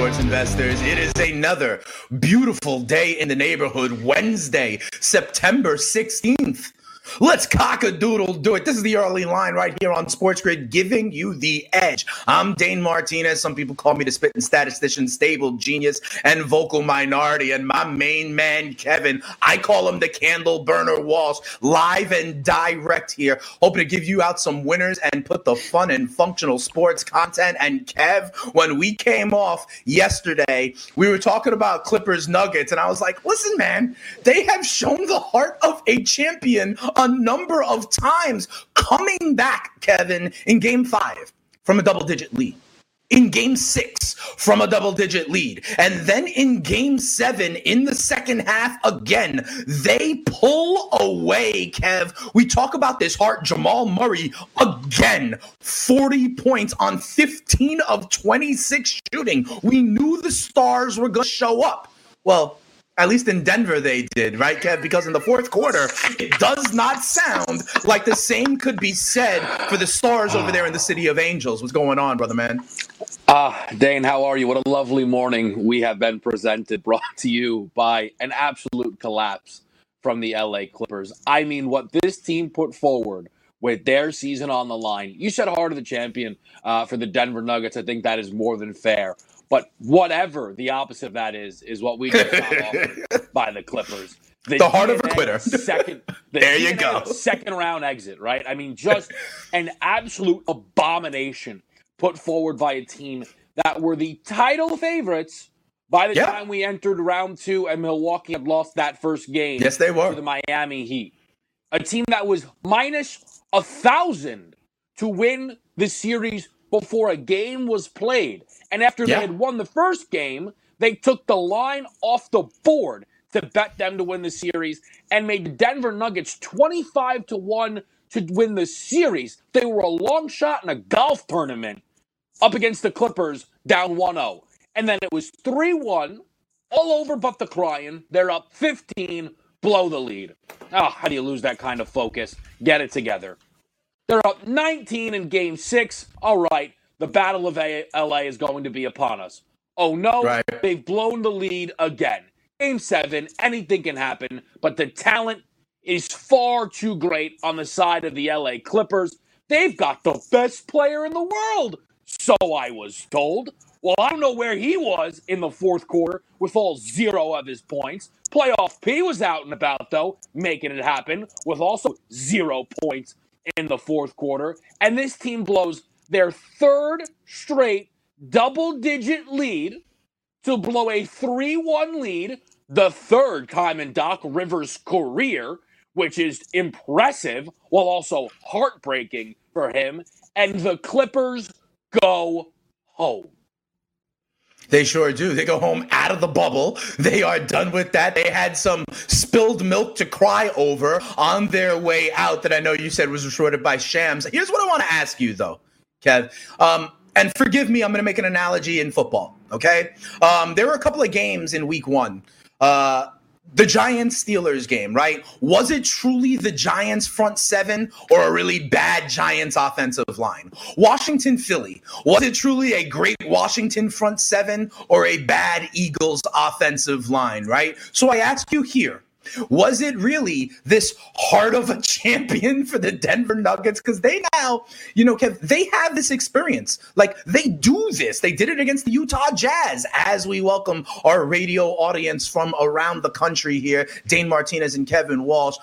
sports investors. It is another beautiful day in the neighborhood, Wednesday, September 16th. Let's cock a doodle do it. This is the early line right here on Sports Grid, giving you the edge. I'm Dane Martinez. Some people call me the spitting statistician, stable genius, and vocal minority. And my main man, Kevin, I call him the candle burner Walsh, live and direct here, hoping to give you out some winners and put the fun and functional sports content. And Kev, when we came off yesterday, we were talking about Clippers Nuggets, and I was like, listen, man, they have shown the heart of a champion a number of times coming back, Kevin, in game five from a double digit lead. In game six from a double digit lead. And then in game seven, in the second half, again, they pull away, Kev. We talk about this heart, Jamal Murray, again, 40 points on 15 of 26 shooting. We knew the stars were going to show up. Well, at least in Denver, they did, right, Kev? Because in the fourth quarter, it does not sound like the same could be said for the stars over there in the city of Angels. What's going on, brother man? Ah, Dane, how are you? What a lovely morning we have been presented, brought to you by an absolute collapse from the LA Clippers. I mean, what this team put forward with their season on the line. You said heart of the champion uh, for the Denver Nuggets. I think that is more than fair. But whatever the opposite of that is, is what we get by the Clippers. The, the heart of a quitter. Second, the there you go. Second round exit, right? I mean, just an absolute abomination put forward by a team that were the title favorites by the yeah. time we entered round two and Milwaukee had lost that first game. Yes, they were. To the Miami Heat. A team that was minus a thousand to win the series before a game was played. And after yeah. they had won the first game, they took the line off the board to bet them to win the series and made the Denver Nuggets 25 to 1 to win the series. They were a long shot in a golf tournament up against the Clippers down 1 0. And then it was 3 1, all over but the crying. They're up 15, blow the lead. Oh, how do you lose that kind of focus? Get it together. They're up 19 in game six. All right, the Battle of LA is going to be upon us. Oh no, right. they've blown the lead again. Game seven, anything can happen, but the talent is far too great on the side of the LA Clippers. They've got the best player in the world, so I was told. Well, I don't know where he was in the fourth quarter with all zero of his points. Playoff P was out and about, though, making it happen with also zero points in the fourth quarter. And this team blows their third straight double digit lead to blow a 3 1 lead, the third time in Doc Rivers' career, which is impressive while also heartbreaking for him. And the Clippers go home. They sure do. They go home out of the bubble. They are done with that. They had some spilled milk to cry over on their way out that I know you said was reported by Shams. Here's what I want to ask you, though. Kev. Um, and forgive me, I'm going to make an analogy in football. Okay, um, there were a couple of games in Week One. Uh, the Giants Steelers game, right? Was it truly the Giants front seven or a really bad Giants offensive line? Washington Philly, was it truly a great Washington front seven or a bad Eagles offensive line, right? So I ask you here was it really this heart of a champion for the Denver Nuggets? Because they now, you know, Kev, they have this experience. Like they do this. They did it against the Utah Jazz as we welcome our radio audience from around the country here. Dane Martinez and Kevin Walsh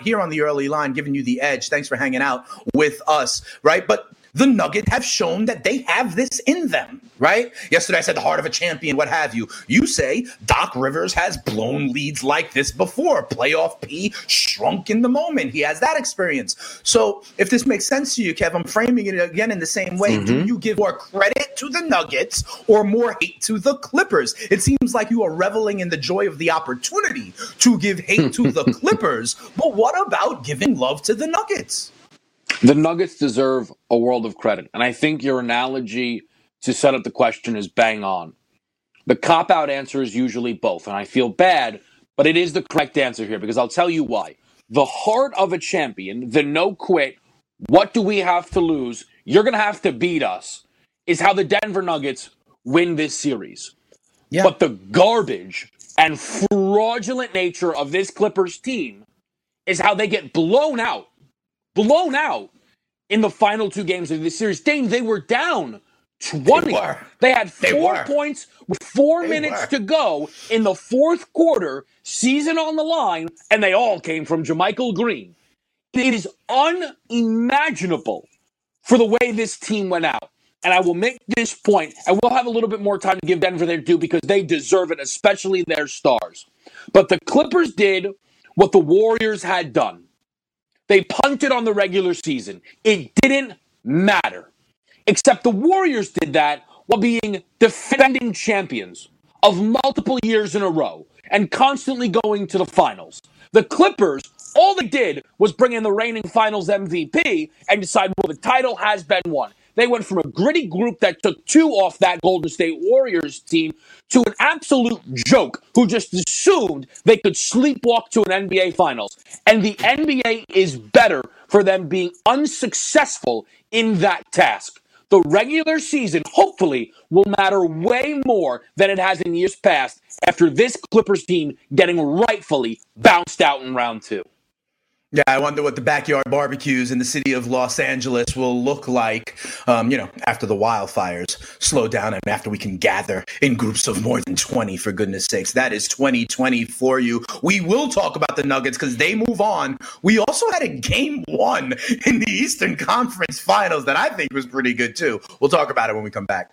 here on the early line, giving you the edge. Thanks for hanging out with us, right? But the Nuggets have shown that they have this in them, right? Yesterday I said the heart of a champion, what have you. You say Doc Rivers has blown leads like this before. Playoff P shrunk in the moment. He has that experience. So if this makes sense to you, Kev, I'm framing it again in the same way. Mm-hmm. Do you give more credit to the Nuggets or more hate to the Clippers? It seems like you are reveling in the joy of the opportunity to give hate to the Clippers, but what about giving love to the Nuggets? The Nuggets deserve a world of credit. And I think your analogy to set up the question is bang on. The cop out answer is usually both. And I feel bad, but it is the correct answer here because I'll tell you why. The heart of a champion, the no quit, what do we have to lose? You're going to have to beat us, is how the Denver Nuggets win this series. Yeah. But the garbage and fraudulent nature of this Clippers team is how they get blown out blown out in the final two games of the series. Dane, they were down 20. They, they had four they points with four they minutes were. to go in the fourth quarter, season on the line, and they all came from JaMychal Green. It is unimaginable for the way this team went out. And I will make this point, and we'll have a little bit more time to give Denver their due because they deserve it, especially their stars. But the Clippers did what the Warriors had done. They punted on the regular season. It didn't matter. Except the Warriors did that while being defending champions of multiple years in a row and constantly going to the finals. The Clippers, all they did was bring in the reigning finals MVP and decide, well, the title has been won. They went from a gritty group that took two off that Golden State Warriors team to an absolute joke who just assumed they could sleepwalk to an NBA Finals. And the NBA is better for them being unsuccessful in that task. The regular season, hopefully, will matter way more than it has in years past after this Clippers team getting rightfully bounced out in round two. Yeah, I wonder what the backyard barbecues in the city of Los Angeles will look like, um, you know, after the wildfires slow down and after we can gather in groups of more than 20, for goodness sakes. That is 2020 for you. We will talk about the Nuggets because they move on. We also had a game one in the Eastern Conference Finals that I think was pretty good, too. We'll talk about it when we come back.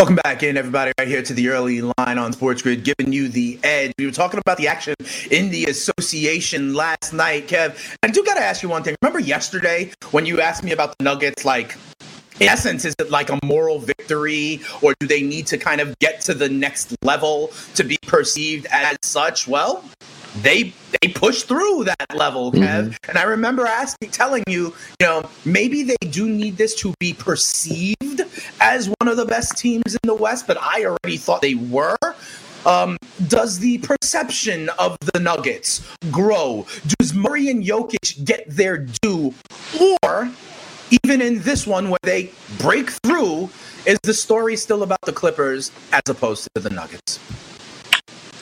Welcome back in, everybody, right here to the early line on Sports Grid, giving you the edge. We were talking about the action in the association last night, Kev. I do got to ask you one thing. Remember yesterday when you asked me about the Nuggets, like, in essence, is it like a moral victory, or do they need to kind of get to the next level to be perceived as such? Well, they they push through that level, Kev. Mm-hmm. And I remember asking, telling you, you know, maybe they do need this to be perceived as one of the best teams in the West, but I already thought they were. Um, does the perception of the Nuggets grow? Does Murray and Jokic get their due? Or even in this one where they break through, is the story still about the Clippers as opposed to the Nuggets?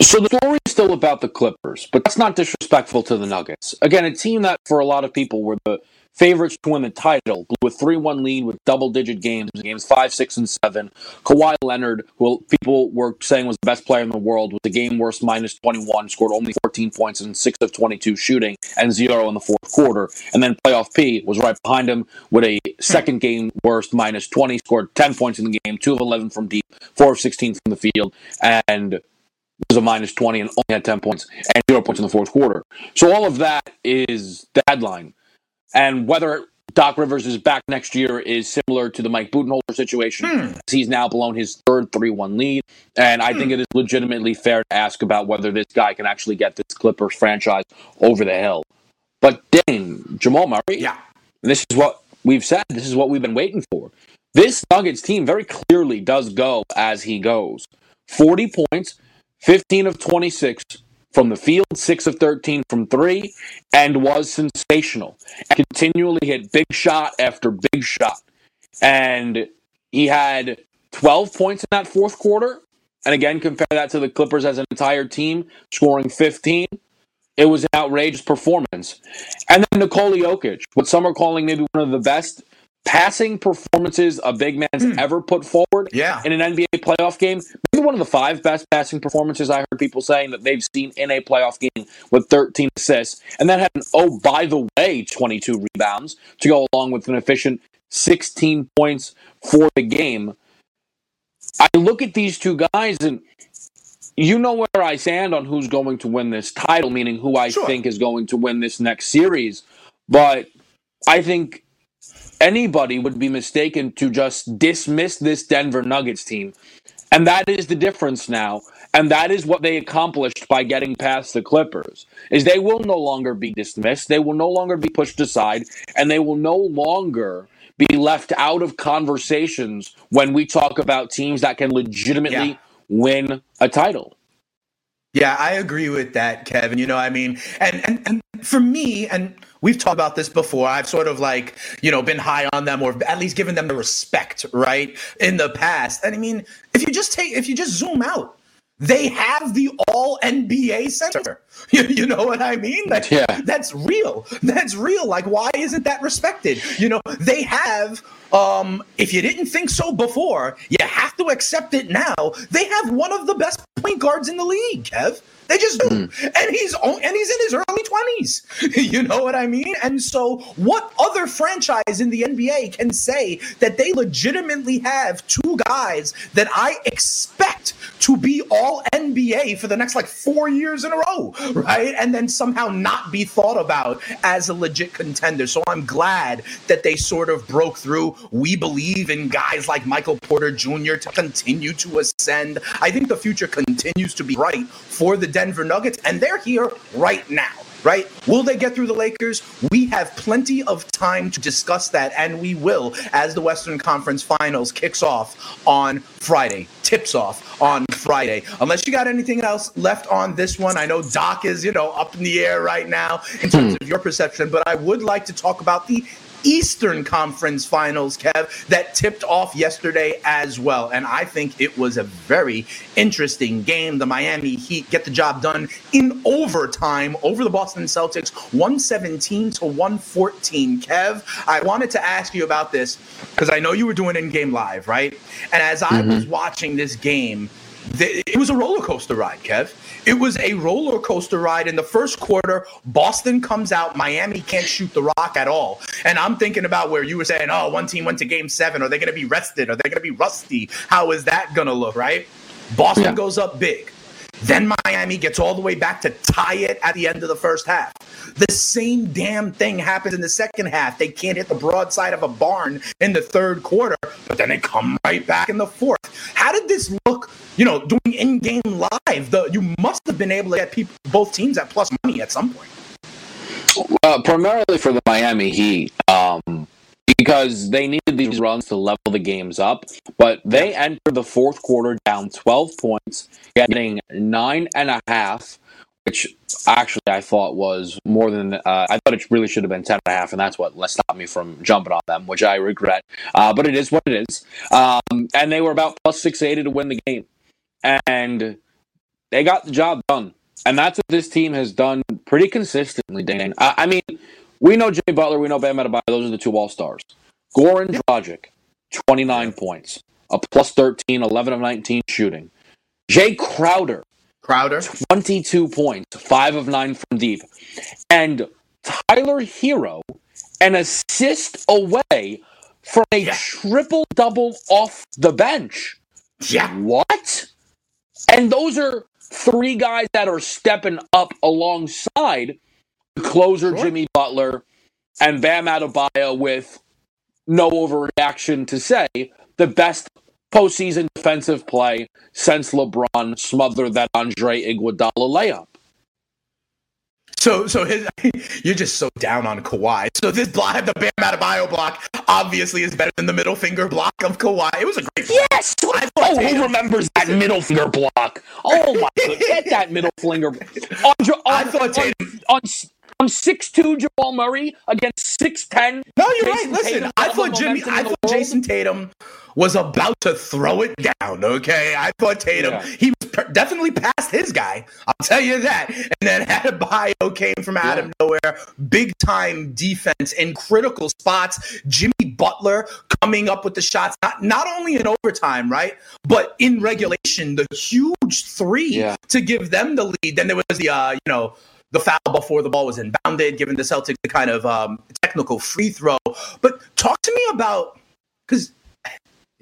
So the story is still about the Clippers, but that's not disrespectful to the Nuggets. Again, a team that for a lot of people were the favorites to win the title, a 3 1 lead with double digit games, games 5, 6, and 7. Kawhi Leonard, who people were saying was the best player in the world, was the game worst minus 21, scored only 14 points in 6 of 22 shooting, and 0 in the fourth quarter. And then playoff P was right behind him with a second game worst minus 20, scored 10 points in the game, 2 of 11 from deep, 4 of 16 from the field, and was a minus 20 and only had 10 points and zero points in the fourth quarter. So all of that is the headline. And whether Doc Rivers is back next year is similar to the Mike Budenholzer situation. Hmm. He's now blown his third 3 1 lead. And I hmm. think it is legitimately fair to ask about whether this guy can actually get this Clippers franchise over the hill. But Dane, Jamal Murray, yeah. this is what we've said. This is what we've been waiting for. This Nuggets team very clearly does go as he goes. 40 points, 15 of 26 from the field, 6 of 13 from 3, and was sensational. And continually hit big shot after big shot. And he had 12 points in that fourth quarter. And again, compare that to the Clippers as an entire team, scoring 15. It was an outrageous performance. And then Nikola Jokic, what some are calling maybe one of the best passing performances a big man's mm. ever put forward yeah. in an NBA playoff game. Maybe one of the five best passing performances I heard people saying that they've seen in a playoff game with 13 assists. And that had an, oh, by the way, 22 rebounds to go along with an efficient 16 points for the game. I look at these two guys and you know where I stand on who's going to win this title, meaning who I sure. think is going to win this next series. But I think anybody would be mistaken to just dismiss this Denver Nuggets team. And that is the difference now. And that is what they accomplished by getting past the Clippers. Is they will no longer be dismissed, they will no longer be pushed aside, and they will no longer be left out of conversations when we talk about teams that can legitimately yeah. win a title. Yeah, I agree with that, Kevin. You know, I mean, and and, and for me, and we've talked about this before. I've sort of like, you know, been high on them or at least given them the respect, right? In the past. And I mean, if you just take if you just zoom out, they have the all NBA center. You, you know what I mean? Like, yeah. That's real. That's real. Like, why isn't that respected? You know, they have, um, if you didn't think so before, you have to accept it now. They have one of the best point guards in the league, Kev. They just do. Mm. And he's and he's in his early 20s. you know what I mean? And so what other franchise in the NBA can say that they legitimately have two guys that I expect to be all NBA for the next like 4 years in a row, right? And then somehow not be thought about as a legit contender. So I'm glad that they sort of broke through. We believe in guys like Michael Porter Jr. to continue to ascend. I think the future continues to be bright for the Denver Nuggets, and they're here right now right? Will they get through the Lakers? We have plenty of time to discuss that, and we will as the Western Conference Finals kicks off on Friday, tips off on Friday. Unless you got anything else left on this one, I know Doc is, you know, up in the air right now in terms hmm. of your perception, but I would like to talk about the Eastern Conference Finals, Kev, that tipped off yesterday as well. And I think it was a very interesting game. The Miami Heat get the job done in overtime over the Boston Celtics, 117 to 114. Kev, I wanted to ask you about this because I know you were doing in game live, right? And as I mm-hmm. was watching this game, it was a roller coaster ride, Kev. It was a roller coaster ride in the first quarter. Boston comes out, Miami can't shoot the rock at all. And I'm thinking about where you were saying, oh, one team went to game seven. Are they going to be rested? Are they going to be rusty? How is that going to look, right? Boston yeah. goes up big. Then Miami gets all the way back to tie it at the end of the first half. The same damn thing happens in the second half. They can't hit the broadside of a barn in the third quarter, but then they come right back in the fourth. How did this look, you know, doing in game live? The, you must have been able to get people, both teams at plus money at some point. Uh, primarily for the Miami Heat. Um, because they needed these runs to level the games up. But they entered the fourth quarter down 12 points, getting nine and a half, which actually I thought was more than uh, I thought it really should have been 10 and a half, and that's what stopped me from jumping on them, which I regret. Uh, but it is what it is. Um, and they were about plus 680 to win the game. And they got the job done. And that's what this team has done pretty consistently, Dan. I, I mean, we know Jimmy Butler, we know Bam Adebayo. Those are the two All Stars. Goran Dragic, 29 points, a plus 13, 11 of 19 shooting. Jae Crowder, Crowder, 22 points, five of nine from deep, and Tyler Herro, an assist away from a yeah. triple double off the bench. Yeah. What? And those are three guys that are stepping up alongside closer sure. Jimmy Butler and Bam Adebayo with no overreaction to say the best postseason defensive play since LeBron smothered that Andre Iguodala layup. So, so his, you're just so down on Kawhi. So this block, the Bam Adebayo block, obviously is better than the middle finger block of Kawhi. It was a great. Yes. Oh, who remembers that middle finger block? Oh my god, get that middle finger. On, on, I thought Tatum. On, on, I'm 6'2 Jamal Murray against 6'10. No, you're Jayson right. Listen, Tatum, I thought Jimmy, I thought Jayson Tatum was about to throw it down. Okay, I thought Tatum. Yeah. He was per- definitely past his guy. I'll tell you that. And then Adebayo came from out yeah. of nowhere. Big time defense in critical spots. Jimmy Butler coming up with the shots, not, not only in overtime, right? But in regulation, the huge three yeah. to give them the lead. Then there was the, uh, you know, the foul before the ball was inbounded, giving the Celtics the kind of um, technical free throw. But talk to me about because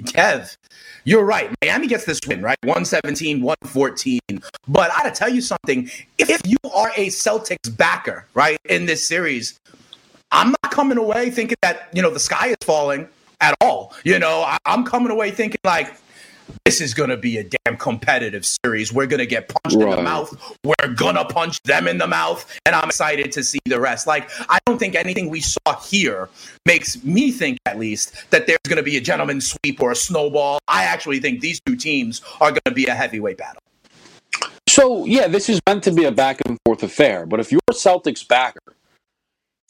Kev, you're right. Miami gets this win, right? 117, 114. But I gotta tell you something. If you are a Celtics backer, right, in this series, I'm not coming away thinking that, you know, the sky is falling at all. You know, I, I'm coming away thinking like, this is going to be a damn competitive series. We're going to get punched right. in the mouth. We're going to punch them in the mouth. And I'm excited to see the rest. Like, I don't think anything we saw here makes me think, at least, that there's going to be a gentleman's sweep or a snowball. I actually think these two teams are going to be a heavyweight battle. So, yeah, this is meant to be a back and forth affair. But if you're a Celtics backer,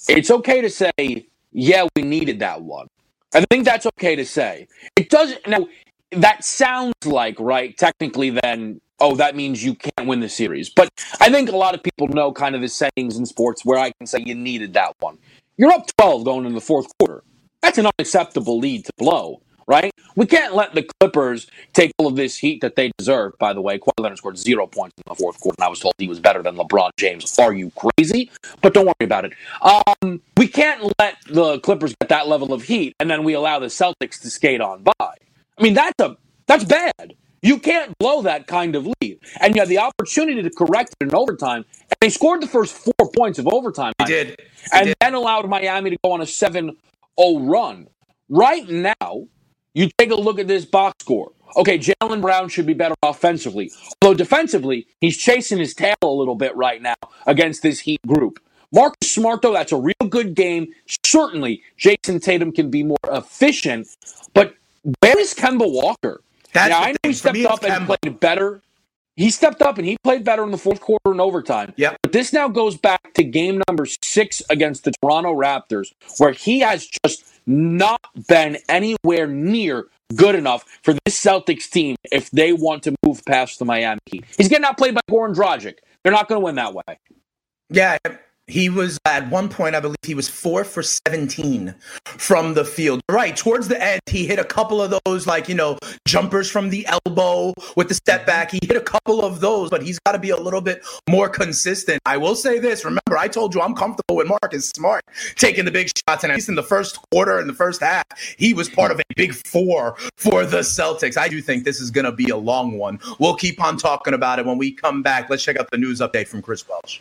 it's okay to say, yeah, we needed that one. I think that's okay to say. It doesn't now that sounds like right technically then oh that means you can't win the series. But i think a lot of people know kind of the sayings in sports where i can say you needed that one. You're up 12 going in the fourth quarter. That's an unacceptable lead to blow right? We can't let the clippers take all of this heat that they deserve by the way. Kawhi Leonard scored zero points in the fourth quarter and i was told he was better than lebron james. Are you crazy? But don't worry about it. Um, we can't let the clippers get that level of heat and then we allow the celtics to skate on by I mean, that's a that's bad. You can't blow that kind of lead. And you had the opportunity to correct it in overtime. And they scored the first four points of overtime. They did. They and did. then allowed Miami to go on a 7 0 run. Right now, you take a look at this box score. Okay, Jaylen Brown should be better offensively. Although defensively, he's chasing his tail a little bit right now against this Heat group. Marcus Smart, though, that's a real good game. Certainly, Jayson Tatum can be more efficient, but where is Kemba Walker? That's now, I know he stepped up and Kemba. played better. He stepped up and he played better in the fourth quarter and overtime. Yeah. But this now goes back to game number six against the Toronto Raptors, where he has just not been anywhere near good enough for this Celtics team if they want to move past the Miami Heat. He's getting outplayed by Goran Dragic. They're not going to win that way. Yeah, he was at one point, I believe he was four for 17 from the field. Right. Towards the end, he hit a couple of those, like, you know, jumpers from the elbow with the step back. He hit a couple of those, but he's got to be a little bit more consistent. I will say this remember, I told you I'm comfortable with Marcus Smart taking the big shots. And at least in the first quarter and the first half, he was part of a big four for the Celtics. I do think this is going to be a long one. We'll keep on talking about it when we come back. Let's check out the news update from Chris Welsh.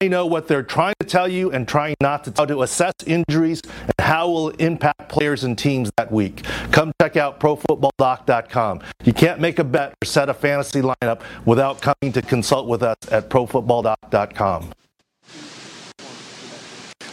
I know what they're trying to tell you and trying not to tell to assess injuries and how will impact players and teams that week. Come check out profootballdoc.com. You can't make a bet or set a fantasy lineup without coming to consult with us at profootballdoc.com.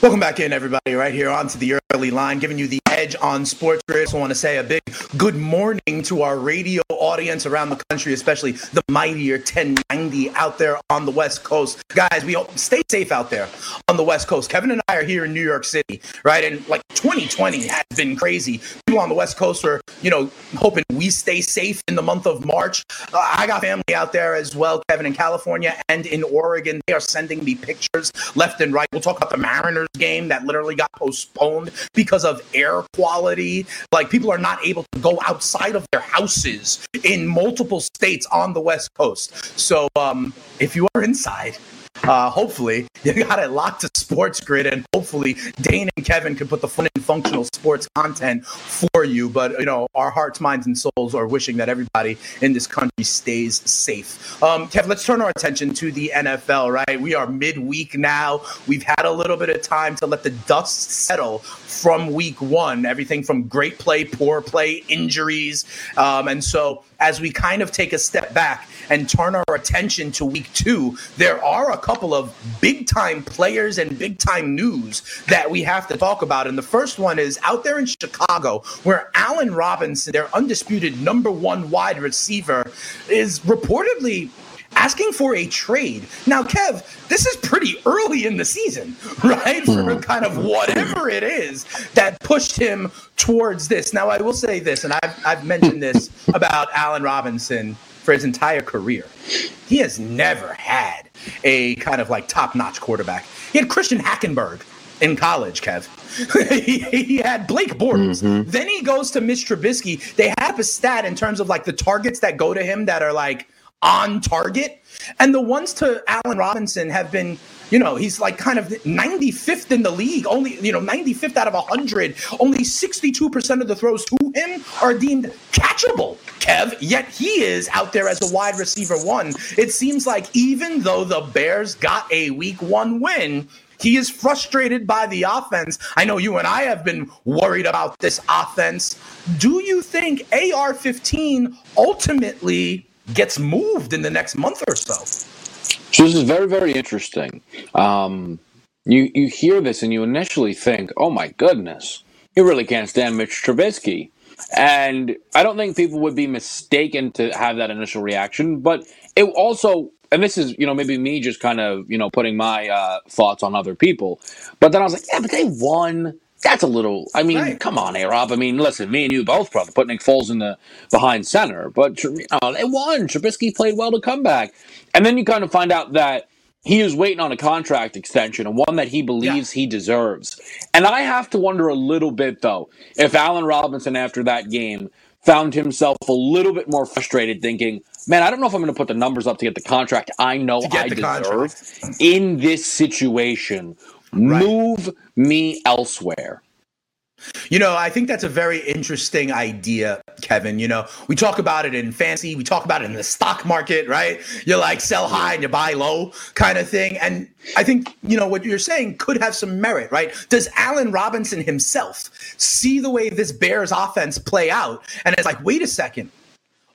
Welcome back in, everybody, right here onto the early line, giving you the edge on Sports. I want to say a big good morning to our radio audience around the country, especially the mightier 1090 out there on the West Coast. Guys, we stay safe out there on the West Coast. Kevin and I are here in New York City, right? And like 2020 has been crazy. People on the West Coast are, you know, hoping we stay safe in the month of March. Uh, I got family out there as well, Kevin, in California and in Oregon. They are sending me pictures left and right. We'll talk about the Mariners game that literally got postponed because of air quality. Like people are not able to go outside of their houses in multiple states on the West Coast. So um, if you are inside, uh, hopefully, you got it locked to Sports Grid, and hopefully, Dane and Kevin can put the fun and functional sports content for you. But you know, our hearts, minds, and souls are wishing that everybody in this country stays safe. Um, Kev, let's turn our attention to the NFL. Right, we are midweek now. We've had a little bit of time to let the dust settle from Week One. Everything from great play, poor play, injuries, um, and so as we kind of take a step back and turn our attention to Week Two, there are a couple of big time players and big time news that we have to talk about. And the first one is out there in Chicago, where Allen Robinson, their undisputed number one wide receiver, is reportedly asking for a trade. Now, Kev, this is pretty early in the season, right? For hmm. kind of whatever it is that pushed him towards this. Now, I will say this, and I've, I've mentioned this about Allen Robinson for his entire career. He has never had a kind of like top notch quarterback. He had Christian Hackenberg in college, Kev. he, he, had Blake Bortles. Mm-hmm. Then he goes to Mitch Trubisky. They have a stat in terms of like the targets that go to him that are like on target. And the ones to Allen Robinson have been, you know, he's like kind of 95th in the league, only, you know, 95th out of 100. Only 62% of the throws to him are deemed catchable, Kev. Yet he is out there as the wide receiver one. It seems like even though the Bears got a week one win, he is frustrated by the offense. I know you and I have been worried about this offense. Do you think AR 15 ultimately gets moved in the next month or so. So this is very, very interesting. Um, you you hear this and you initially think, "Oh my goodness, you really can't stand Mitch Trubisky," and I don't think people would be mistaken to have that initial reaction. But it also, and this is you know maybe me just kind of you know putting my uh, thoughts on other people, but then I was like, "Yeah, but they won." That's a little. I mean, right. come on, A Rob. I mean, listen, me and you both probably put Nick Foles in the behind center, but you know, they won. Trubisky played well to come back, and then you kind of find out that he is waiting on a contract extension and one that he believes yeah. he deserves. And I have to wonder a little bit though if Allen Robinson after that game found himself a little bit more frustrated, thinking, "Man, I don't know if I'm going to put the numbers up to get the contract I know I deserve contract. in this situation Right. Move me elsewhere. You know, I think that's a very interesting idea, Kevin. You know, we talk about it in fancy, we talk about it in the stock market, right? You're like sell high and you buy low kind of thing. And I think, you know, what you're saying could have some merit, right? Does Allen Robinson himself see the way this Bears offense play out? And it's like, wait a second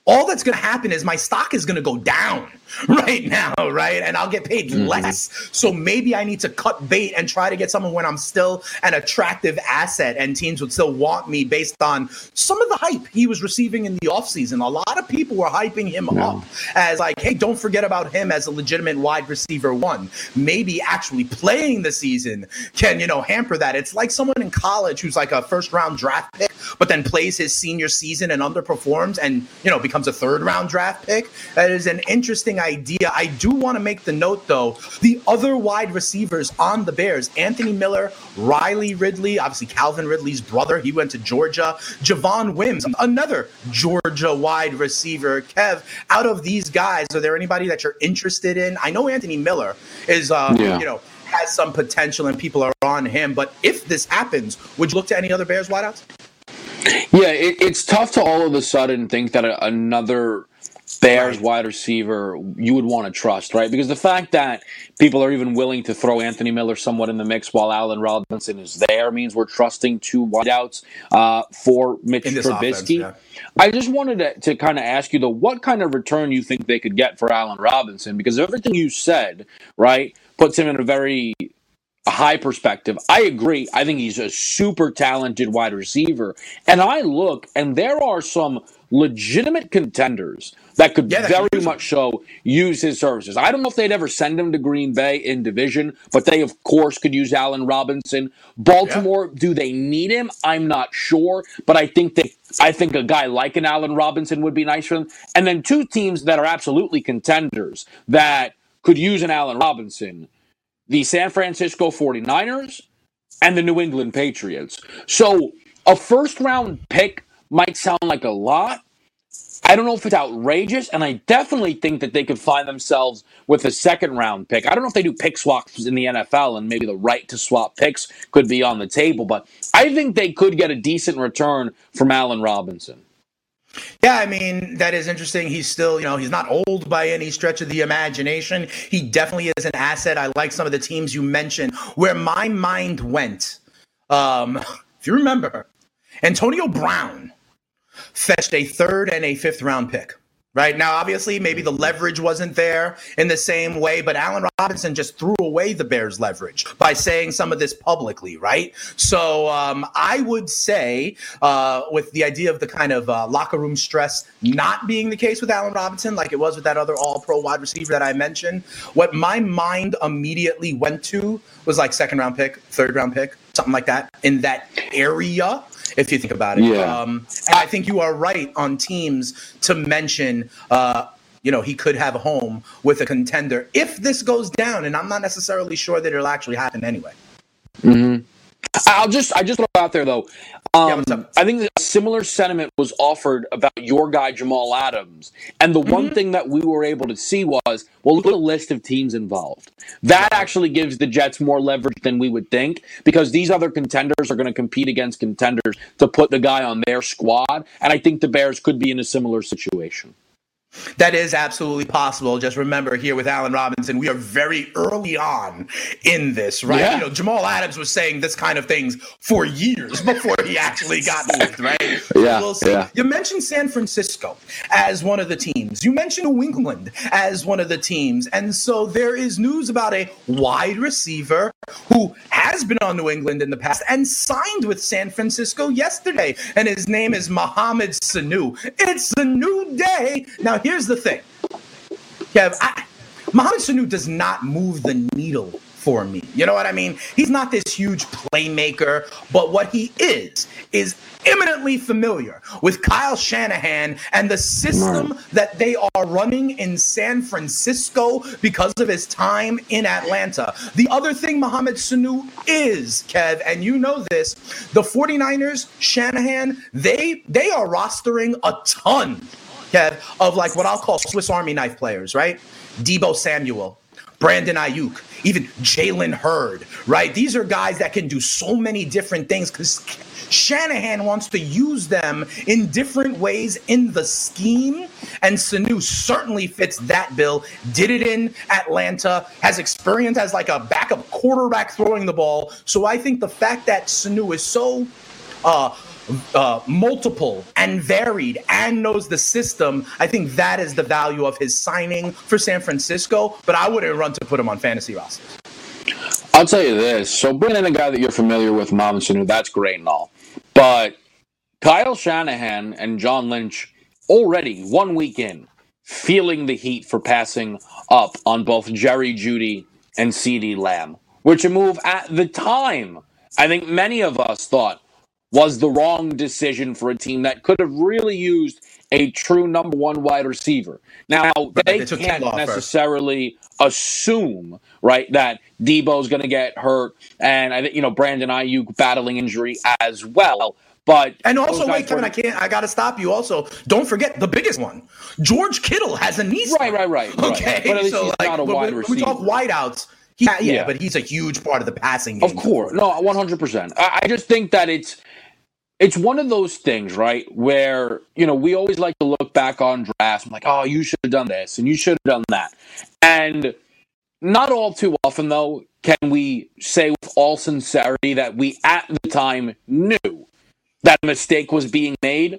all that's going to happen is my stock is going to go down right now, right? And I'll get paid mm-hmm. less. So maybe I need to cut bait and try to get someone when I'm still an attractive asset and teams would still want me based on some of the hype he was receiving in the offseason. A lot of people were hyping him yeah. up as like, hey, don't forget about him as a legitimate wide receiver one. Maybe actually playing the season can, you know, hamper that. It's like someone in college who's like a first round draft pick, but then plays his senior season and underperforms and, you know, becomes a third round draft pick. That is an interesting idea. I do want to make the note, though, the other wide receivers on the Bears Anthony Miller, Riley Ridley, obviously Calvin Ridley's brother, he went to Georgia, Javon Wims, another Georgia wide receiver. Kev, out of these guys, are there anybody that you're interested in? I know Anthony Miller is, uh, yeah. you know, has some potential and people are on him. But if this happens, would you look to any other Bears wideouts? Yeah, it, it's tough to all of a sudden think that a, another Bears right. wide receiver you would want to trust, right? Because the fact that people are even willing to throw Anthony Miller somewhat in the mix while Allen Robinson is there means we're trusting two wideouts uh, for Mitch Trubisky. Offense, yeah. I just wanted to, to kind of ask you, though, what kind of return you think they could get for Allen Robinson? Because everything you said, right, puts him in a very high perspective. I agree. I think he's a super talented wide receiver. And I look, and there are some legitimate contenders that could yeah, that very much so use his services. I don't know if they'd ever send him to Green Bay in division, but they of course could use Allen Robinson. Baltimore, yeah. do they need him? I'm not sure, but I think they I think a guy like an Allen Robinson would be nice for them. And then two teams that are absolutely contenders that could use an Allen Robinson the San Francisco 49ers and the New England Patriots. So a first round pick might sound like a lot. I don't know if it's outrageous, and I definitely think that they could find themselves with a second round pick. I don't know if they do pick swaps in the NFL, and maybe the right to swap picks could be on the table, but I think they could get a decent return from Allen Robinson. Yeah, I mean, that is interesting. He's still, you know, he's not old by any stretch of the imagination. He definitely is an asset. I like some of the teams you mentioned. Where my mind went, um, if you remember, Antonio Brown fetched a third and a fifth round pick right? Now, obviously, maybe the leverage wasn't there in the same way, but Allen Robinson just threw away the Bears' leverage by saying some of this publicly, right? So um, I would say, uh, with the idea of the kind of uh, locker room stress not being the case with Allen Robinson, like it was with that other all pro wide receiver that I mentioned, what my mind immediately went to was like second round pick, third round pick, something like that in that area if you think about it. Yeah. Um, and I think you are right on teams to mention. Uh, you know, he could have a home with a contender if this goes down, and I'm not necessarily sure that it'll actually happen anyway. Mm-hmm. I'll just I just throw out there though. Um, yeah, I think a similar sentiment was offered about your guy Jamal Adams, and the mm-hmm. one thing that we were able to see was well, look at the list of teams involved. That actually gives the Jets more leverage than we would think because these other contenders are going to compete against contenders to put the guy on their squad, and I think the Bears could be in a similar situation. That is absolutely possible. Just remember here with Allen Robinson, we are very early on in this, right? Yeah. You know, Jamal Adams was saying this kind of things for years before he actually got moved, right? Yeah, we'll yeah. You mentioned San Francisco as one of the teams. You mentioned New England as one of the teams. And so there is news about a wide receiver who has been on New England in the past and signed with San Francisco yesterday. And his name is Mohamed Sanu. It's a new day. Now, here's the thing, Kev. I, Mohamed Sanu does not move the needle for me. You know what I mean? He's not this huge playmaker, but what he is is eminently familiar with Kyle Shanahan and the system that they are running in San Francisco because of his time in Atlanta. The other thing Mohamed Sanu is, Kev, and you know this, the 49ers, Shanahan, they they are rostering a ton Kev, of like what I'll call Swiss Army knife players, right? Deebo Samuel, Brandon Aiyuk, even Jalen Hurd, right? These are guys that can do so many different things because Shanahan wants to use them in different ways in the scheme. And Sanu certainly fits that bill. Did it in Atlanta, has experience as like a backup quarterback throwing the ball. So I think the fact that Sanu is so uh, uh, multiple and varied and knows the system, I think that is the value of his signing for San Francisco. But I wouldn't run to put him on fantasy rosters. I'll tell you this. So bringing in a guy that you're familiar with, Sanu, that's great and all. But Kyle Shanahan and John Lynch already one week in feeling the heat for passing up on both Jerry Jeudy and CeeDee Lamb, which a move at the time I think many of us thought was the wrong decision for a team that could have really used a true number one wide receiver. Now, they, they can't necessarily first. assume, right, that Deebo's going to get hurt and I think, you know, Brandon Aiyuk battling injury as well. But and also wait, Kevin, I can't. I got to stop you. Also, don't forget the biggest one. George Kittle has a knee. Right, right, right. Okay, right. but at least so he's like, not a wide receiver. We talk wideouts. Yeah, yeah, yeah, but he's a huge part of the passing game. Of course, no, one hundred percent. I just think that it's it's one of those things, right? Where, you know, we always like to look back on drafts. Like, oh, you should have done this and you should have done that. And not all too often, though, can we say with all sincerity that we at the time knew that a mistake was being made.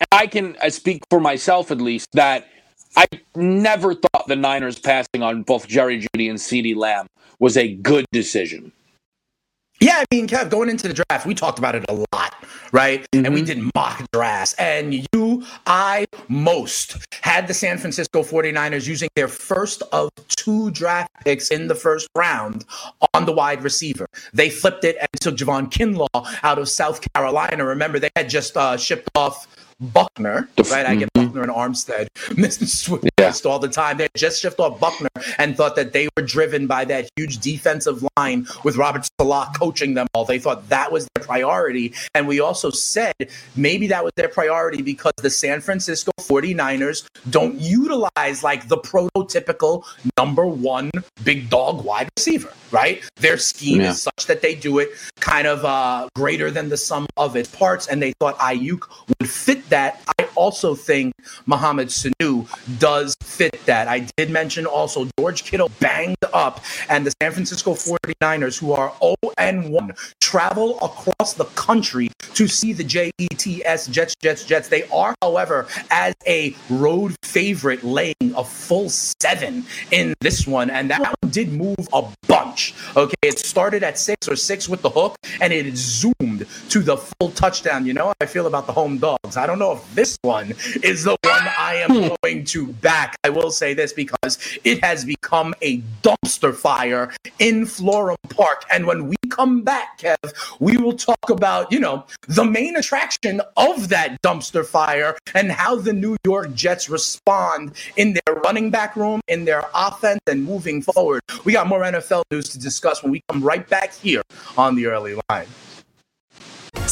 And I can I speak for myself at least that I never thought the Niners passing on both Jerry Jeudy and CeeDee Lamb was a good decision. Yeah, I mean, Kev, going into the draft, we talked about it a lot, right? Mm-hmm. And we mm-hmm. did mock drafts. And you, I, most had the San Francisco 49ers using their first of two draft picks in the first round on the wide receiver. They flipped it and took Javon Kinlaw out of South Carolina. Remember, they had just uh, shipped off Buckner, right? I get mm-hmm. Buckner and Armstead Mr. yeah. all the time. They just shipped off Buckner and thought that they were driven by that huge defensive line with Robert Saleh coaching them all. They thought that was their priority. And we also said maybe that was their priority because the San Francisco 49ers don't utilize like the prototypical number one big dog wide receiver, right? Their scheme yeah. is such that they do it kind of uh, greater than the sum of its parts. And they thought Aiyuk would fit that. I also think Mohamed Sanu does fit that. I did mention also George Kittle banged up, and the San Francisco 49ers, who are 0 and 1, travel across the country to see the JETS Jets, Jets, Jets. They are, however, as a road favorite, laying a full seven in this one, and that one did move a bunch. Okay, it started at six or six with the hook, and it zoomed to the full touchdown. You know I feel about the home dogs. I don't know if this one is the one I am hmm. going to back. I will say this because it has become a dumpster fire in Florham Park. And when we come back, Kev, we will talk about, you know, the main attraction of that dumpster fire and how the New York Jets respond in their running back room, in their offense, and moving forward. We got more NFL news to discuss when we come right back here on the early line.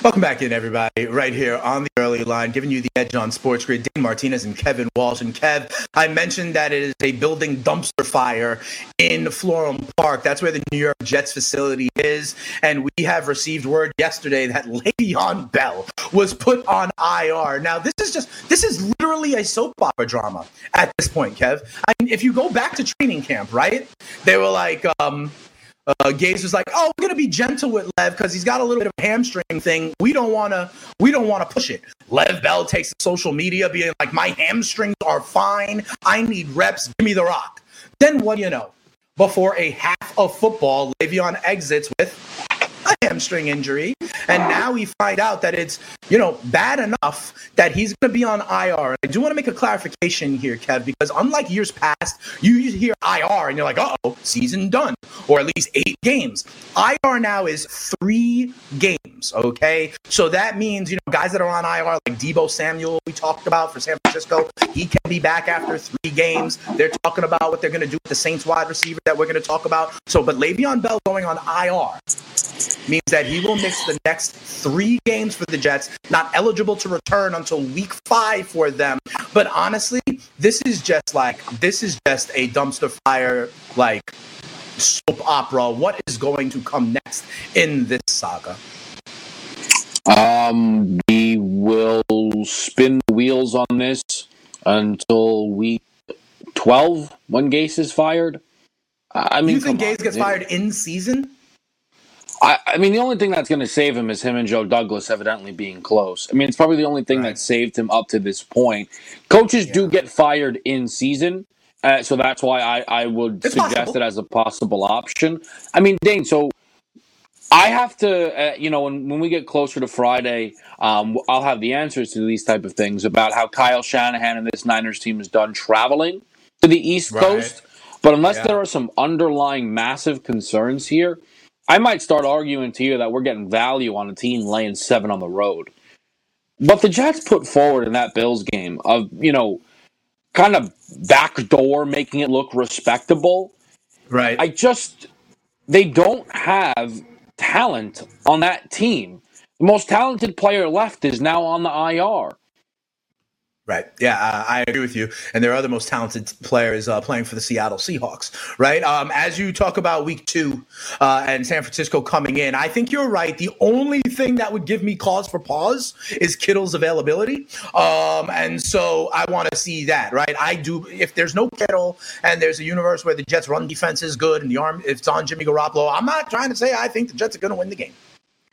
Welcome back in, everybody, right here on the early line, giving you the edge on Sports Grid. Dane Martinez and Kevin Walsh. And Kev, I mentioned that it is a building dumpster fire in Florham Park. That's where the New York Jets facility is. And we have received word yesterday that Le'Veon Bell was put on IR. Now, this is just, this is literally a soap opera drama at this point, Kev. I mean, if you go back to training camp, right? They were like, um, uh, Gase was like, "Oh, we're gonna be gentle with Lev because he's got a little bit of a hamstring thing. We don't wanna, we don't wanna push it." Lev Bell takes social media, being like, "My hamstrings are fine. I need reps. Give me the rock." Then what do you know? Before a half of football, Le'Veon exits with a hamstring injury. And now we find out that it's, you know, bad enough that he's going to be on IR. I do want to make a clarification here, Kev, because unlike years past, you hear IR and you're like, oh, season done, or at least eight games. IR now is three games, okay? So that means, you know, guys that are on IR, like Deebo Samuel, we talked about for San Francisco, he can be back after three games. They're talking about what they're going to do with the Saints wide receiver that we're going to talk about. So, but Le'Veon Bell going on IR means that he will miss the next three games for the Jets, not eligible to return until week five for them. But honestly, this is just like, this is just a dumpster fire, like soap opera. What is going to come next in this saga? Um, we will spin the wheels on this until week 12 when Gase is fired. I mean, you think Gase gets fired in season? I, I, mean, the only thing that's going to save him is him and Joe Douglas evidently being close. I mean, it's probably the only thing right. that saved him up to this point. Coaches yeah. do get fired in season, uh, so that's why I, I would it's suggest possible. it as a possible option. I mean, Dane, so I have to, uh, you know, when, when we get closer to Friday, um, I'll have the answers to these type of things about how Kyle Shanahan and this Niners team is done traveling to the East right. Coast. But unless yeah. there are some underlying massive concerns here, I might start arguing to you that we're getting value on a team laying seven on the road. But the Jets put forward in that Bills game of, you know, kind of backdoor making it look respectable. Right. I just, they don't have talent on that team. The most talented player left is now on the IR. Right. Yeah, uh, I agree with you. And there are other most talented players uh, playing for the Seattle Seahawks. Right. Um, as you talk about Week Two uh, and San Francisco coming in, I think you're right. The only thing that would give me cause for pause is Kittle's availability. Um, and so I want to see that. Right. I do. If there's no Kittle and there's a universe where the Jets' run defense is good and the arm, if it's on Jimmy Garoppolo, I'm not trying to say I think the Jets are going to win the game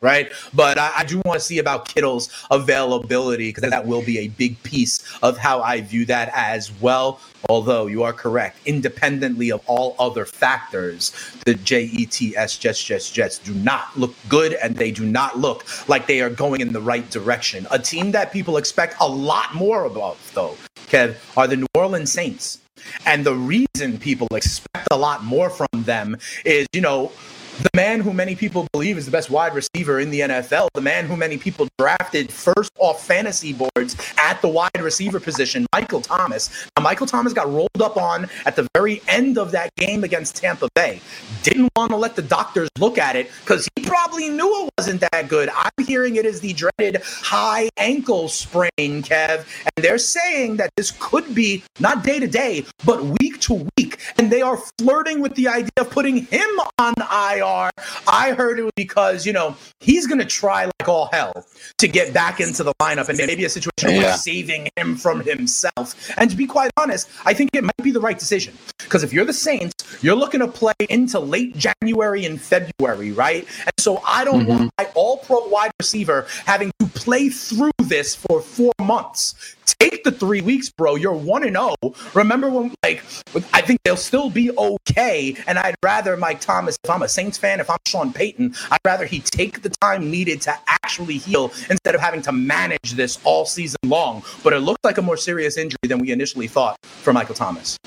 right? But I, I do want to see about Kittle's availability because that will be a big piece of how I view that as well. Although you are correct, independently of all other factors, the JETS Jets Jets Jets do not look good and they do not look like they are going in the right direction. A team that people expect a lot more of, though, Kev, are the New Orleans Saints. And the reason people expect a lot more from them is, you know, the man who many people believe is the best wide receiver in the NFL, the man who many people drafted first off fantasy boards at the wide receiver position, Michael Thomas. Now, Michael Thomas got rolled up on at the very end of that game against Tampa Bay. Didn't want to let the doctors look at it because he probably knew it wasn't that good. I'm hearing it is the dreaded high ankle sprain, Kev, and they're saying that this could be not day to day, but week to week. And they are flirting with the idea of putting him on IR. I heard it was because, you know, he's going to try like all hell to get back into the lineup and maybe a situation yeah. where saving him from himself. And to be quite honest, I think it might be the right decision. Because if you're the Saints, you're looking to play into late January and February, right? And so I don't mm-hmm. want my all pro wide receiver having to play through this for four months. Take the three weeks, bro. You're one and zero. Oh. Remember when, like, I think they'll still be okay. And I'd rather Mike Thomas, if I'm a Saints fan, if I'm Sean Payton, I'd rather he take the time needed to actually heal instead of having to manage this all season long. But it looked like a more serious injury than we initially thought for Michael Thomas.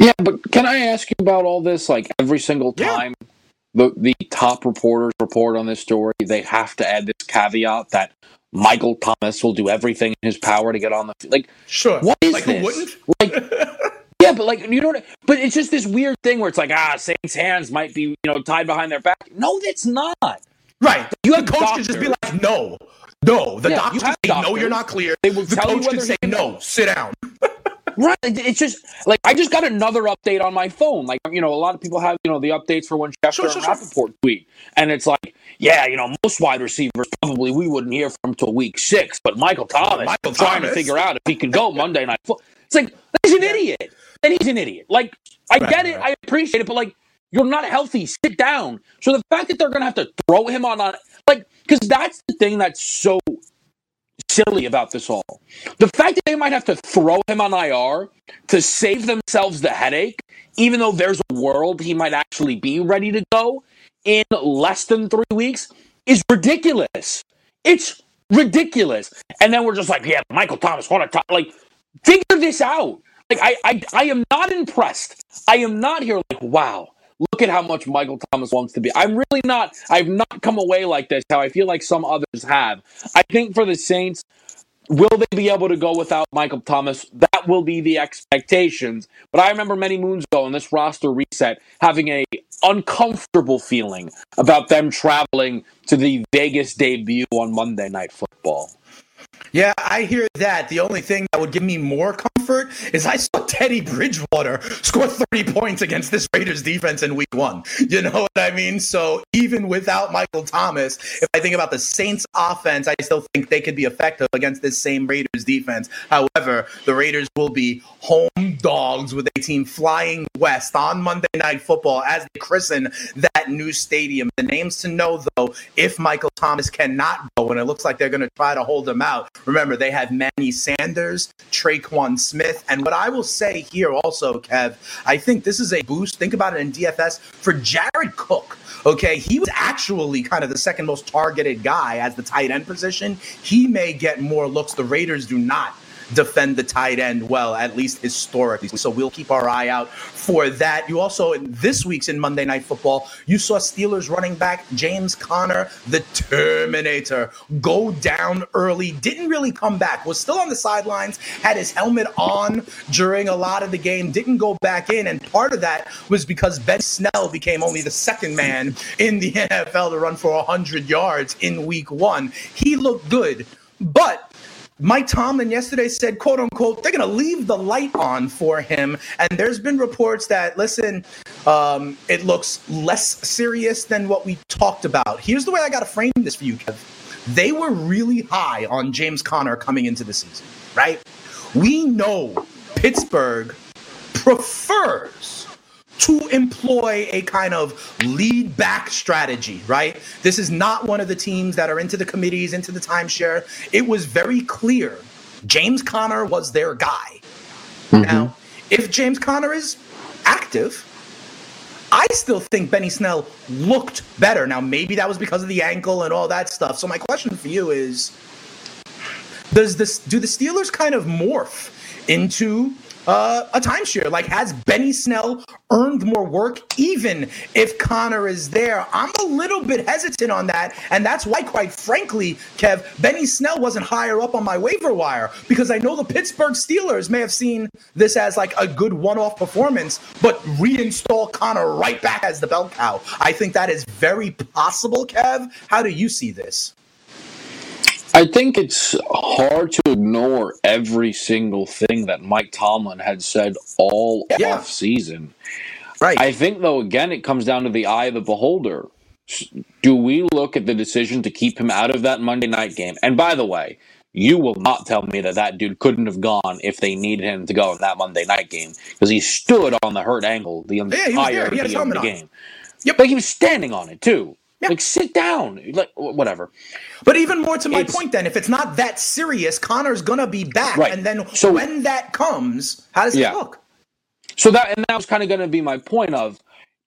Yeah, but can I ask you about all this? Like every single time yeah. the the top reporters report on this story, they have to add this caveat that Michael Thomas will do everything in his power to get on the field. Like, sure, what is like, this? Who wouldn't? Like, yeah, but like you know, what, but it's just this weird thing where it's like, ah, Saints' hands might be you know tied behind their back. No, that's not. Right. You the coach can just be like, no, no. The yeah, doctor say, doctors. no, you're not clear. They will the coach can say, no, sit down. Right. It's just like I just got another update on my phone. Like, you know, a lot of people have, you know, the updates for when Schefter sure, sure, and Rapoport tweet. And it's like, yeah, you know, most wide receivers probably we wouldn't hear from until week six, but Michael Thomas Michael trying Thomas. to figure out if he can go Monday night. It's like, he's an idiot. And he's an idiot. Like, I right, get it, right. I appreciate it, but like you're not healthy. Sit down. So the fact that they're gonna have to throw him on on like because that's the thing that's so silly about this all. The fact that they might have to throw him on IR to save themselves the headache, even though there's a world he might actually be ready to go in less than three weeks, is ridiculous. It's ridiculous. And then we're just like, yeah, Michael Thomas, what a top. Like, figure this out. Like, I, I, I am not impressed. I am not here like, wow look at how much Michael Thomas wants to be. I'm really not, I've not come away like this, how I feel like some others have. I think for the Saints, will they be able to go without Michael Thomas? That will be the expectations. But I remember many moons ago in this roster reset having a uncomfortable feeling about them traveling to the Vegas debut on Monday Night Football. Yeah, I hear that. The only thing that would give me more comfort is I saw Teddy Bridgewater score 30 points against this Raiders defense in week one. You know what I mean? So even without Michael Thomas, if I think about the Saints offense, I still think they could be effective against this same Raiders defense. However, the Raiders will be home dogs with a team flying west on Monday Night Football as they christen that new stadium. The names to know, though, if Michael Thomas cannot go, and it looks like they're going to try to hold him out. Remember, they have Manny Sanders, Tre'Quan Smith. And what I will say here also, Kev, I think this is a boost. Think about it in DFS for Jared Cook. Okay, he was actually kind of the second most targeted guy as the tight end position. He may get more looks. The Raiders do not defend the tight end well, at least historically. So we'll keep our eye out for that. You also, in this week's in Monday Night Football, you saw Steelers running back James Conner, the Terminator, go down early, didn't really come back, was still on the sidelines, had his helmet on during a lot of the game, didn't go back in. And part of that was because Ben Snell became only the second man in the NFL to run for 100 yards in week one. He looked good. But Mike Tomlin yesterday said, quote unquote, they're going to leave the light on for him. And there's been reports that, listen, um, it looks less serious than what we talked about. Here's the way I got to frame this for you, Kev. They were really high on James Conner coming into the season, right? We know Pittsburgh prefers to employ a kind of lead back strategy, right? This is not one of the teams that are into the committees, into the timeshare. It was very clear James Conner was their guy. Mm-hmm. Now, if James Conner is active, I still think Benny Snell looked better. Now, maybe that was because of the ankle and all that stuff. So my question for you is does this do the Steelers kind of morph into uh, a timeshare? Like, has Benny Snell earned more work even if Conner is there? I'm a little bit hesitant on that. And that's why, quite frankly, Kev, Benny Snell wasn't higher up on my waiver wire because I know the Pittsburgh Steelers may have seen this as like a good one off performance, but reinstall Conner right back as the bell cow. I think that is very possible, Kev. How do you see this? I think it's hard to ignore every single thing that Mike Tomlin had said all yeah. off season. Right. I think though again it comes down to the eye of the beholder. Do we look at the decision to keep him out of that Monday night game? And by the way, you will not tell me that that dude couldn't have gone if they needed him to go in that Monday night game because he stood on the hurt ankle the entire yeah, of the game. Yep. But he was standing on it too. Yeah. Like sit down, like whatever. But even more to my it's, point, then, if it's not that serious, Conner's gonna be back, right. and then so, when that comes, how does yeah. it look? So that and that was kind of to be my point of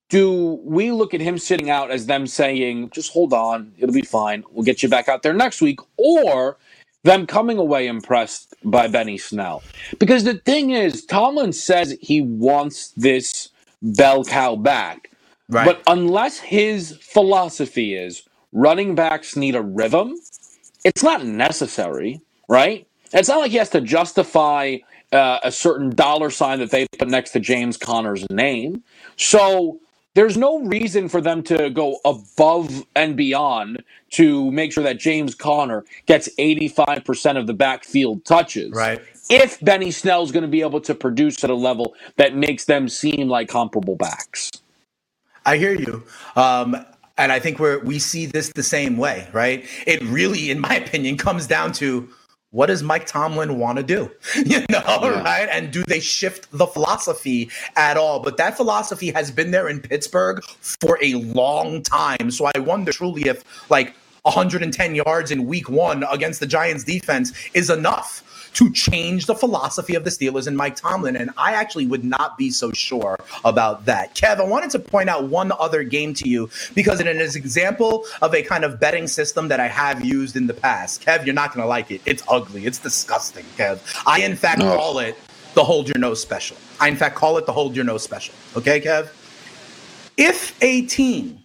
do we look at him sitting out as them saying, just hold on, it'll be fine, we'll get you back out there next week, or them coming away impressed by Benny Snell? Because the thing is, Tomlin says he wants this bell cow back. Right. But unless his philosophy is running backs need a rhythm, it's not necessary, right? It's not like he has to justify uh, a certain dollar sign that they put next to James Conner's name. So there's no reason for them to go above and beyond to make sure that James Conner gets 85% of the backfield touches. Right. If Benny Snell's going to be able to produce at a level that makes them seem like comparable backs. I hear you. Um, and I think we're we see this the same way, right? It really, in my opinion, comes down to what does Mike Tomlin want to do? You know, yeah. right? And do they shift the philosophy at all? But that philosophy has been there in Pittsburgh for a long time. So I wonder truly if like 110 yards in week one against the Giants defense is enough to change the philosophy of the Steelers and Mike Tomlin. And I actually would not be so sure about that. Kev, I wanted to point out one other game to you because it is an example of a kind of betting system that I have used in the past. Kev, you're not going to like it. It's ugly. It's disgusting, Kev. I, in fact, no. call it the hold your nose special. I, in fact, call it the hold your nose special. Okay, Kev? If a team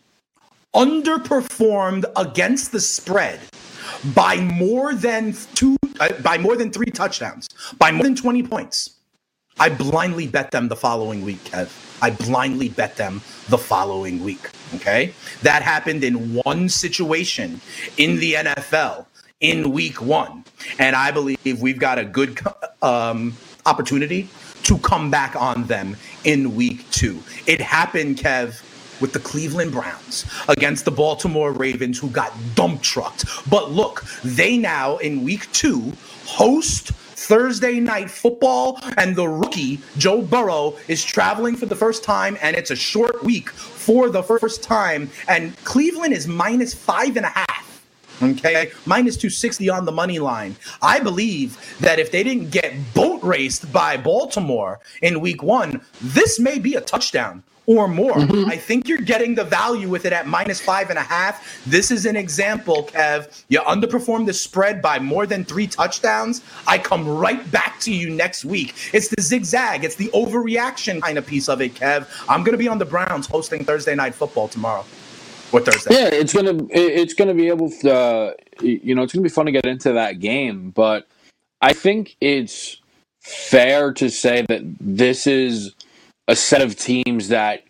underperformed against the spread by more than two, by more than three touchdowns, by more than 20 points. I blindly bet them the following week, Kev. I blindly bet them the following week. Okay. That happened in one situation in the NFL in week one. And I believe we've got a good um, opportunity to come back on them in week two. It happened, Kev, with the Cleveland Browns against the Baltimore Ravens, who got dump trucked. But look, they now in week two host Thursday night football, and the rookie, Joe Burrow, is traveling for the first time, and it's a short week for the first time. And Cleveland is minus five and a half. Okay, minus 260 on the money line. I believe that if they didn't get boat raced by Baltimore in week one, this may be a touchdown or more. Mm-hmm. I think you're getting the value with it at minus five and a half. This is an example, Kev. You underperform the spread by more than three touchdowns. I come right back to you next week. It's the zigzag, it's the overreaction kind of piece of it, Kev. I'm going to be on the Browns hosting Thursday night football tomorrow. What Thursday? Yeah, it's gonna it's gonna be able to uh, you know it's gonna be fun to get into that game, but I think it's fair to say that this is a set of teams that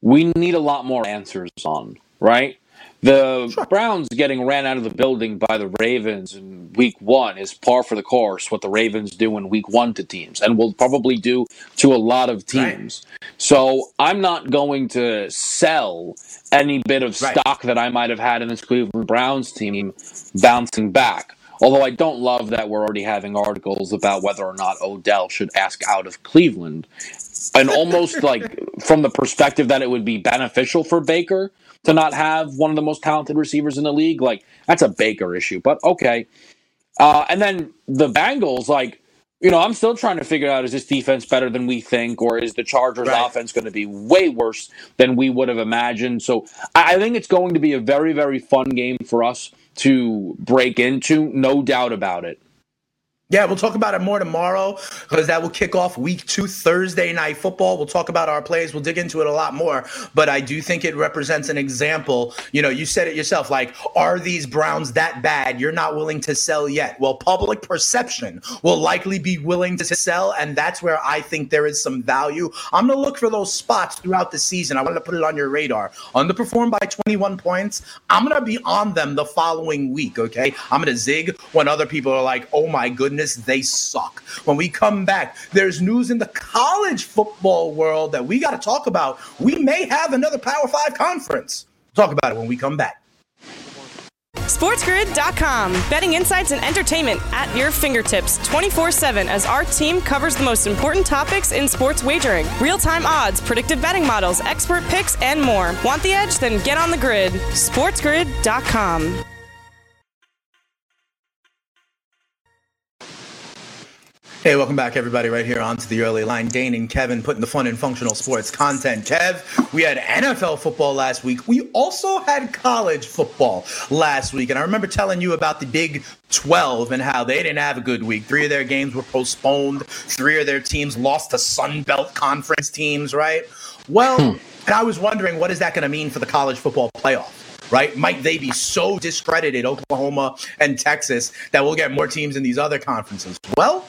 we need a lot more answers on, right? The sure. Browns getting ran out of the building by the Ravens in week one is par for the course what the Ravens do in week one to teams and will probably do to a lot of teams. Right. So I'm not going to sell any bit of right. stock that I might have had in this Cleveland Browns team bouncing back. Although I don't love that we're already having articles about whether or not Odell should ask out of Cleveland and almost like from the perspective that it would be beneficial for Baker to not have one of the most talented receivers in the league. Like that's a Baker issue, but okay. Uh, and then the Bengals, like you know, I'm still trying to figure out is this defense better than we think, or is the Chargers right. offense going to be way worse than we would have imagined? So I think it's going to be a very, very fun game for us to break into, no doubt about it. Yeah, we'll talk about it more tomorrow because that will kick off week two Thursday night football. We'll talk about our plays. We'll dig into it a lot more. But I do think it represents an example. You know, you said it yourself like, are these Browns that bad? You're not willing to sell yet. Well, public perception will likely be willing to sell. And that's where I think there is some value. I'm going to look for those spots throughout the season. I want to put it on your radar. Underperformed by 21 points. I'm going to be on them the following week. Okay. I'm going to zig when other people are like, oh my goodness they suck. When we come back, there's news in the college football world that we got to talk about. We may have another Power Five conference. talk about it when we come back. SportsGrid.com. Betting insights and entertainment at your fingertips 24 7 as our team covers the most important topics in sports wagering real time odds, predictive betting models, expert picks, and more. Want the edge? Then get on the grid. SportsGrid.com. Hey, welcome back, everybody, right here onto the early line. Dane and Kevin putting the fun in functional sports content. Kev, we had NFL football last week. We also had college football last week. And I remember telling you about the Big 12 and how they didn't have a good week. Three of their games were postponed, three of their teams lost to Sun Belt Conference teams, right? Well, hmm. and I was wondering, what is that going to mean for the college football playoff? right? Might they be so discredited, Oklahoma and Texas, that we'll get more teams in these other conferences? Well,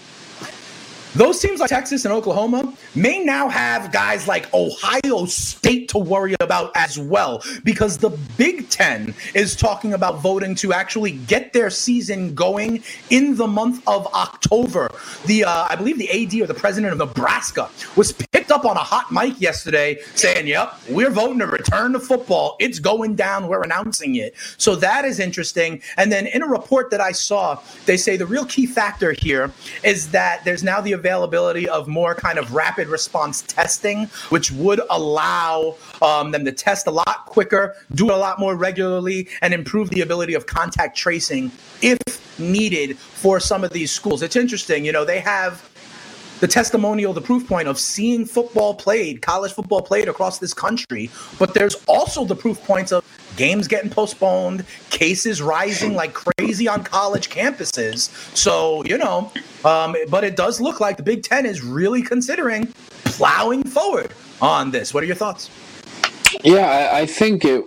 those teams like Texas and Oklahoma may now have guys like Ohio State to worry about as well, because the Big Ten is talking about voting to actually get their season going in the month of October. The uh, I believe the AD or the president of Nebraska was picked up on a hot mic yesterday saying, "Yep, we're voting to return to football. It's going down. We're announcing it." So that is interesting. And then in a report that I saw, they say the real key factor here is that there's now the availability of more kind of rapid response testing, which would allow um, them to test a lot quicker, do it a lot more regularly, and improve the ability of contact tracing if needed for some of these schools. It's interesting, you know, they have the testimonial, the proof point of seeing football played, college football played across this country. But there's also the proof points of games getting postponed, cases rising like crazy on college campuses. So, you know, um, but it does look like the Big Ten is really considering plowing forward on this. What are your thoughts? Yeah, I, I think it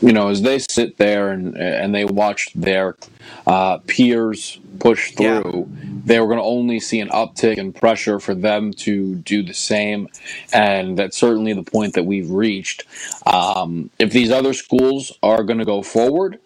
you know, as they sit there and and they watch their uh, peers push through, yeah. They were going to only see an uptick in pressure for them to do the same, and that's certainly the point that we've reached. Um, if these other schools are going to go forward,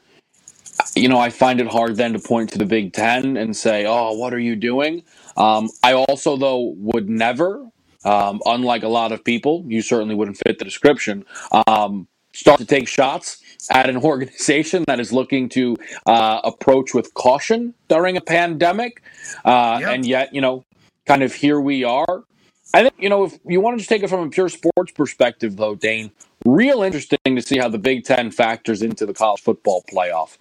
you know, I find it hard then to point to the Big Ten and say, "Oh, what are you doing?" Um, I also, though, would never um, unlike a lot of people, you certainly wouldn't fit the description. Um, start to take shots at an organization that is looking to uh, approach with caution during a pandemic. Uh, yep. And yet, you know, kind of here we are. I think, you know, if you want to just take it from a pure sports perspective, though, Dane, real interesting to see how the Big Ten factors into the college football playoff.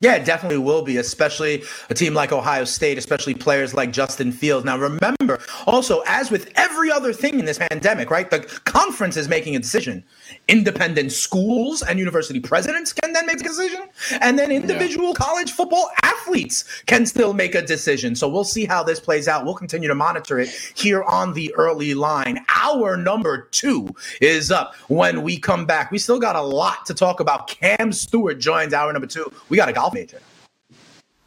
Yeah, it definitely will be, especially a team like Ohio State, especially players like Justin Fields. Now, remember, also, as with every other thing in this pandemic, right, the conference is making a decision. Independent schools and university presidents can then make a decision, and then individual yeah. college football athletes can still make a decision. So we'll see how this plays out. We'll continue to monitor it here on the early line. Hour number two is up when we come back. We still got a lot to talk about. Cam Stewart joins hour number two. We got a golf major.